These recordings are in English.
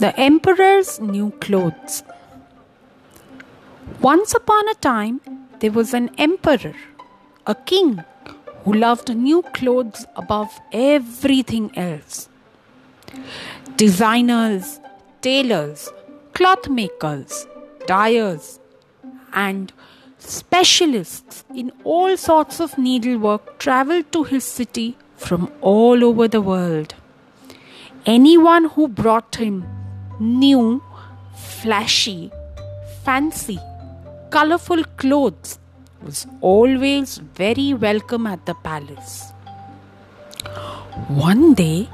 The Emperor's New Clothes. Once upon a time, there was an emperor, a king, who loved new clothes above everything else. Designers, tailors, cloth makers, dyers, and specialists in all sorts of needlework traveled to his city from all over the world. Anyone who brought him new, flashy, fancy, colorful clothes was always very welcome at the palace. One day,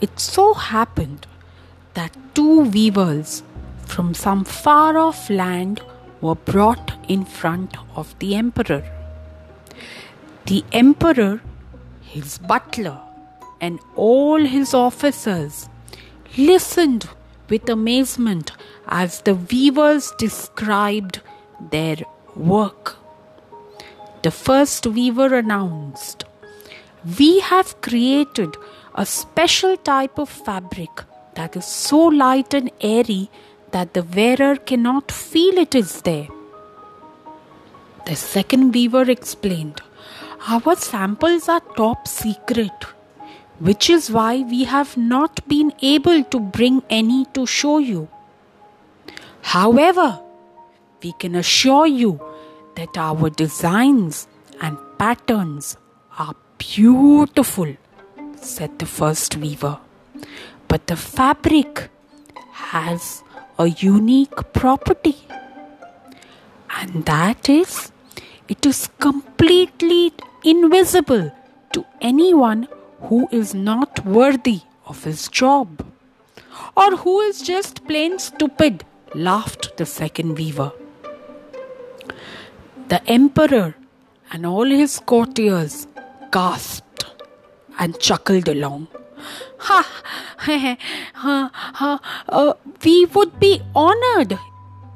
it so happened that two weavers from some far off land were brought in front of the emperor. The emperor, his butler, and all his officers listened with amazement as the weavers described their work. The first weaver announced, We have created a special type of fabric that is so light and airy that the wearer cannot feel it is there. The second weaver explained, Our samples are top secret which is why we have not been able to bring any to show you. However, we can assure you that our designs and patterns are beautiful, said the first weaver. But the fabric has a unique property, and that is it is completely invisible to anyone who is not worthy of his job. Or who is just plain stupid, laughed the second weaver. The emperor and all his courtiers gasped and chuckled along. Ha! ha, ha, ha uh, we would be honored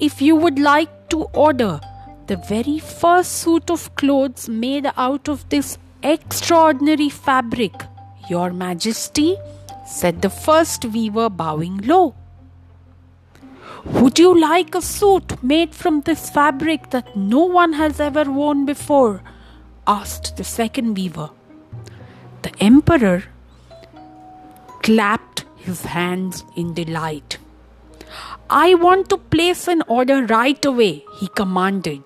if you would like to order the very first suit of clothes made out of this extraordinary fabric your Majesty, said the first weaver, bowing low. Would you like a suit made from this fabric that no one has ever worn before? asked the second weaver. The emperor clapped his hands in delight. I want to place an order right away, he commanded,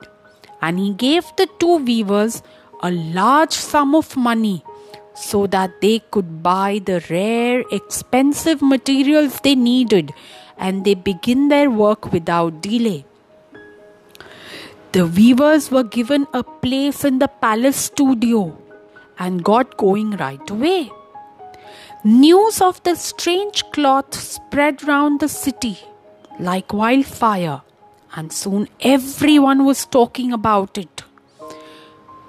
and he gave the two weavers a large sum of money so that they could buy the rare, expensive materials they needed and they begin their work without delay. The weavers were given a place in the palace studio and got going right away. News of the strange cloth spread round the city like wildfire, and soon everyone was talking about it.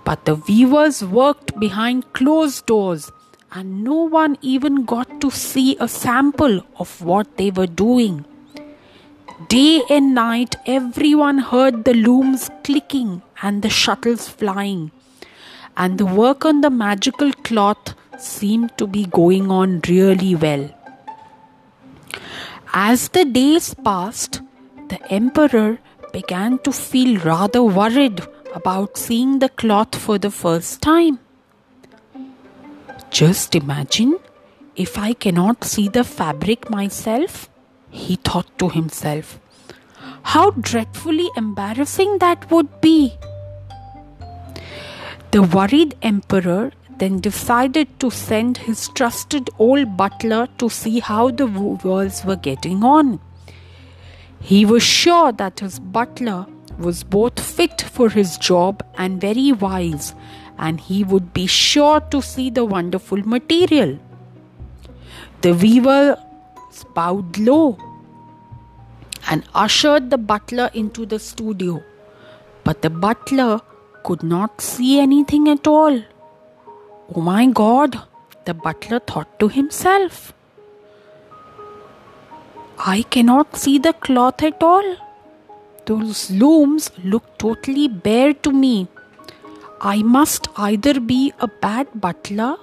But the weavers worked behind closed doors, and no one even got to see a sample of what they were doing. Day and night, everyone heard the looms clicking and the shuttles flying, and the work on the magical cloth seemed to be going on really well. As the days passed, the emperor began to feel rather worried about seeing the cloth for the first time. Just imagine if I cannot see the fabric myself, he thought to himself. How dreadfully embarrassing that would be. The worried emperor then decided to send his trusted old butler to see how the weavers were getting on. He was sure that his butler was both fit for his job and very wise, and he would be sure to see the wonderful material. The weaver bowed low and ushered the butler into the studio, but the butler could not see anything at all. Oh my god, the butler thought to himself. I cannot see the cloth at all. Those looms look totally bare to me. I must either be a bad butler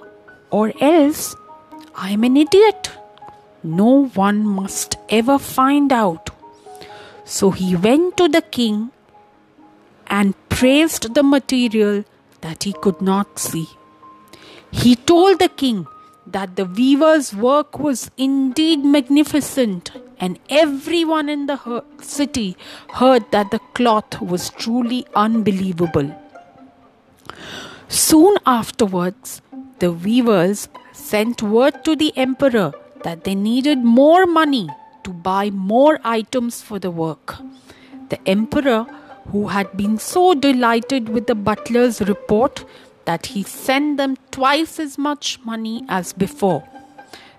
or else I'm an idiot. no one must ever find out. So he went to the king and praised the material that he could not see. He told the king that the weaver's work was indeed magnificent, and everyone in the city heard that the cloth was truly unbelievable. Soon afterwards, the weavers sent word to the emperor that they needed more money to buy more items for the work. The emperor, who had been so delighted with the butler's report that he sent them twice as much money as before.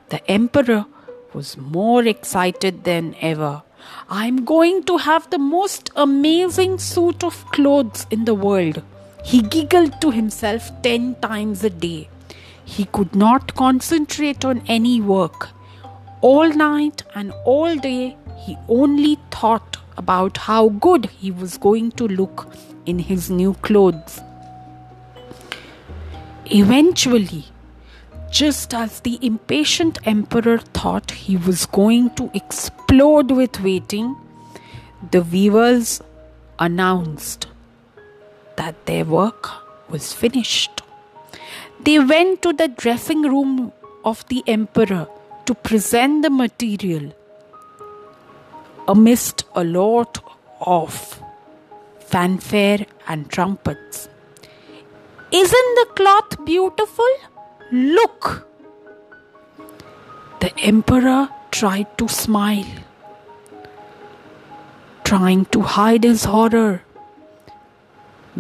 The emperor was more excited than ever. I'm going to have the most amazing suit of clothes in the world. He giggled to himself ten times a day. He could not concentrate on any work. All night and all day, he only thought about how good he was going to look in his new clothes. Eventually, just as the impatient emperor thought he was going to explode with waiting, the weavers announced that their work was finished. They went to the dressing room of the emperor to present the material amidst a lot of fanfare and trumpets. Isn't the cloth beautiful? Look! The emperor tried to smile, trying to hide his horror,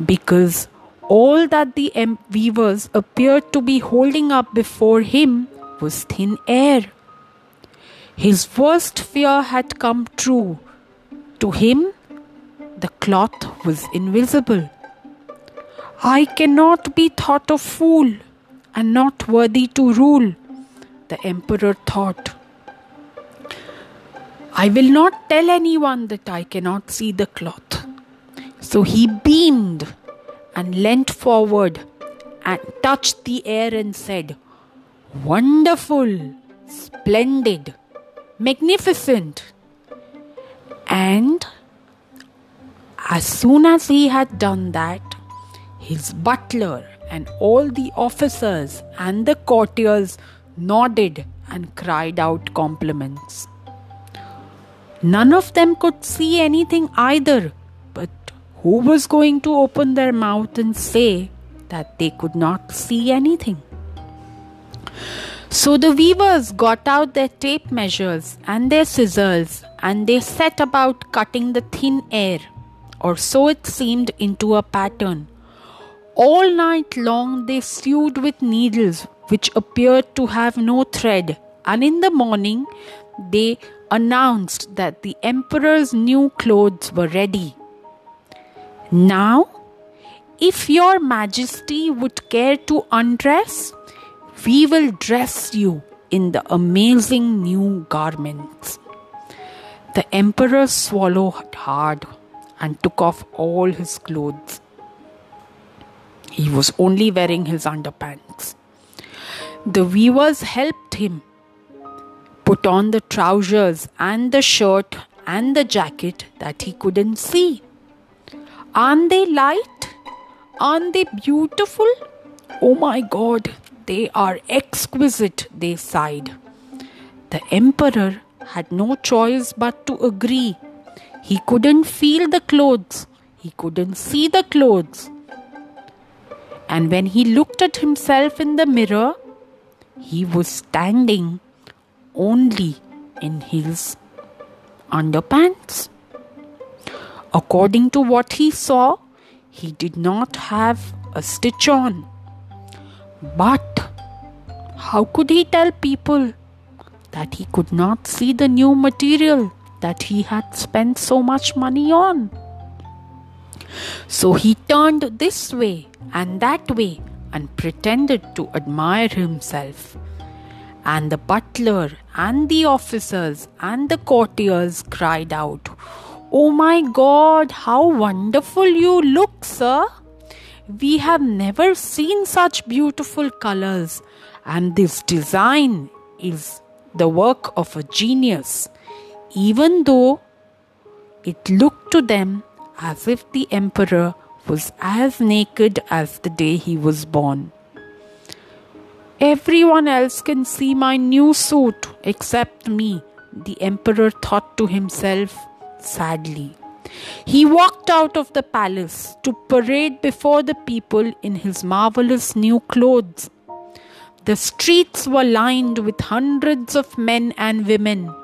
because all that the weavers appeared to be holding up before him was thin air. His worst fear had come true. To him, the cloth was invisible. I cannot be thought a fool and not worthy to rule, the emperor thought. I will not tell anyone that I cannot see the cloth. So he beamed and leant forward and touched the air and said, Wonderful, splendid, magnificent. And as soon as he had done that, his butler and all the officers and the courtiers nodded and cried out compliments. None of them could see anything either, but who was going to open their mouth and say that they could not see anything? So the weavers got out their tape measures and their scissors and they set about cutting the thin air, or so it seemed, into a pattern all night long they sewed with needles which appeared to have no thread, and in the morning they announced that the emperor's new clothes were ready. Now, if your majesty would care to undress, we will dress you in the amazing new garments. The emperor swallowed hard and took off all his clothes. He was only wearing his underpants. The weavers helped him put on the trousers and the shirt and the jacket that he couldn't see. Aren't they light? Aren't they beautiful? Oh my god, they are exquisite, they sighed. The emperor had no choice but to agree. He couldn't feel the clothes, he couldn't see the clothes, and when he looked at himself in the mirror, he was standing only in his underpants. According to what he saw, he did not have a stitch on. But how could he tell people that he could not see the new material that he had spent so much money on? So he turned this way and that way and pretended to admire himself. And the butler and the officers and the courtiers cried out, Oh my God, how wonderful you look, sir! We have never seen such beautiful colors, and this design is the work of a genius, even though it looked to them as if the emperor was as naked as the day he was born. Everyone else can see my new suit except me, the emperor thought to himself sadly. He walked out of the palace to parade before the people in his marvelous new clothes. The streets were lined with hundreds of men and women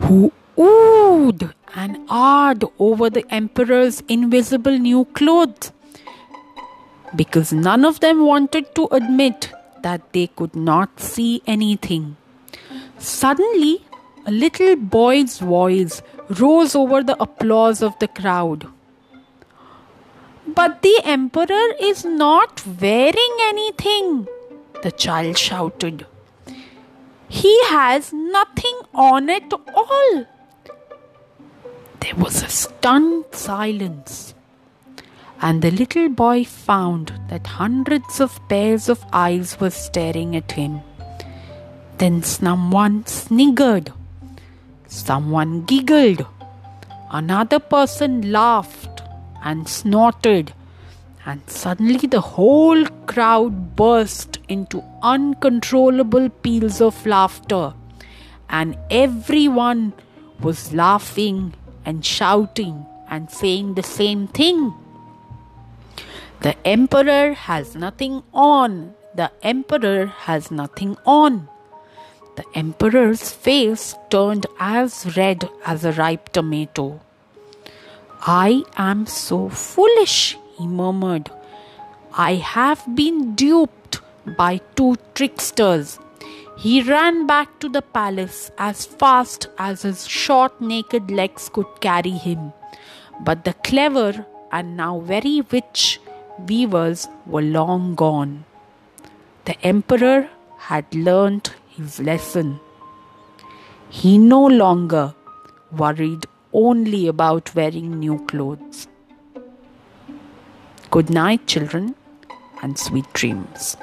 who oohed and awed over the emperor's invisible new clothes because none of them wanted to admit that they could not see anything. Suddenly, a little boy's voice rose over the applause of the crowd. But the emperor is not wearing anything, the child shouted. He has nothing on at all. There was a stunned silence, and the little boy found that hundreds of pairs of eyes were staring at him. Then someone sniggered, someone giggled, another person laughed and snorted, and suddenly the whole crowd burst into uncontrollable peals of laughter, and everyone was laughing and shouting and saying the same thing. The emperor has nothing on. The emperor has nothing on. The emperor's face turned as red as a ripe tomato. I am so foolish, he murmured. I have been duped by two tricksters. He ran back to the palace as fast as his short naked legs could carry him. But the clever and now very rich weavers were long gone. The emperor had learnt his lesson. He no longer worried only about wearing new clothes. Good night, children, and sweet dreams.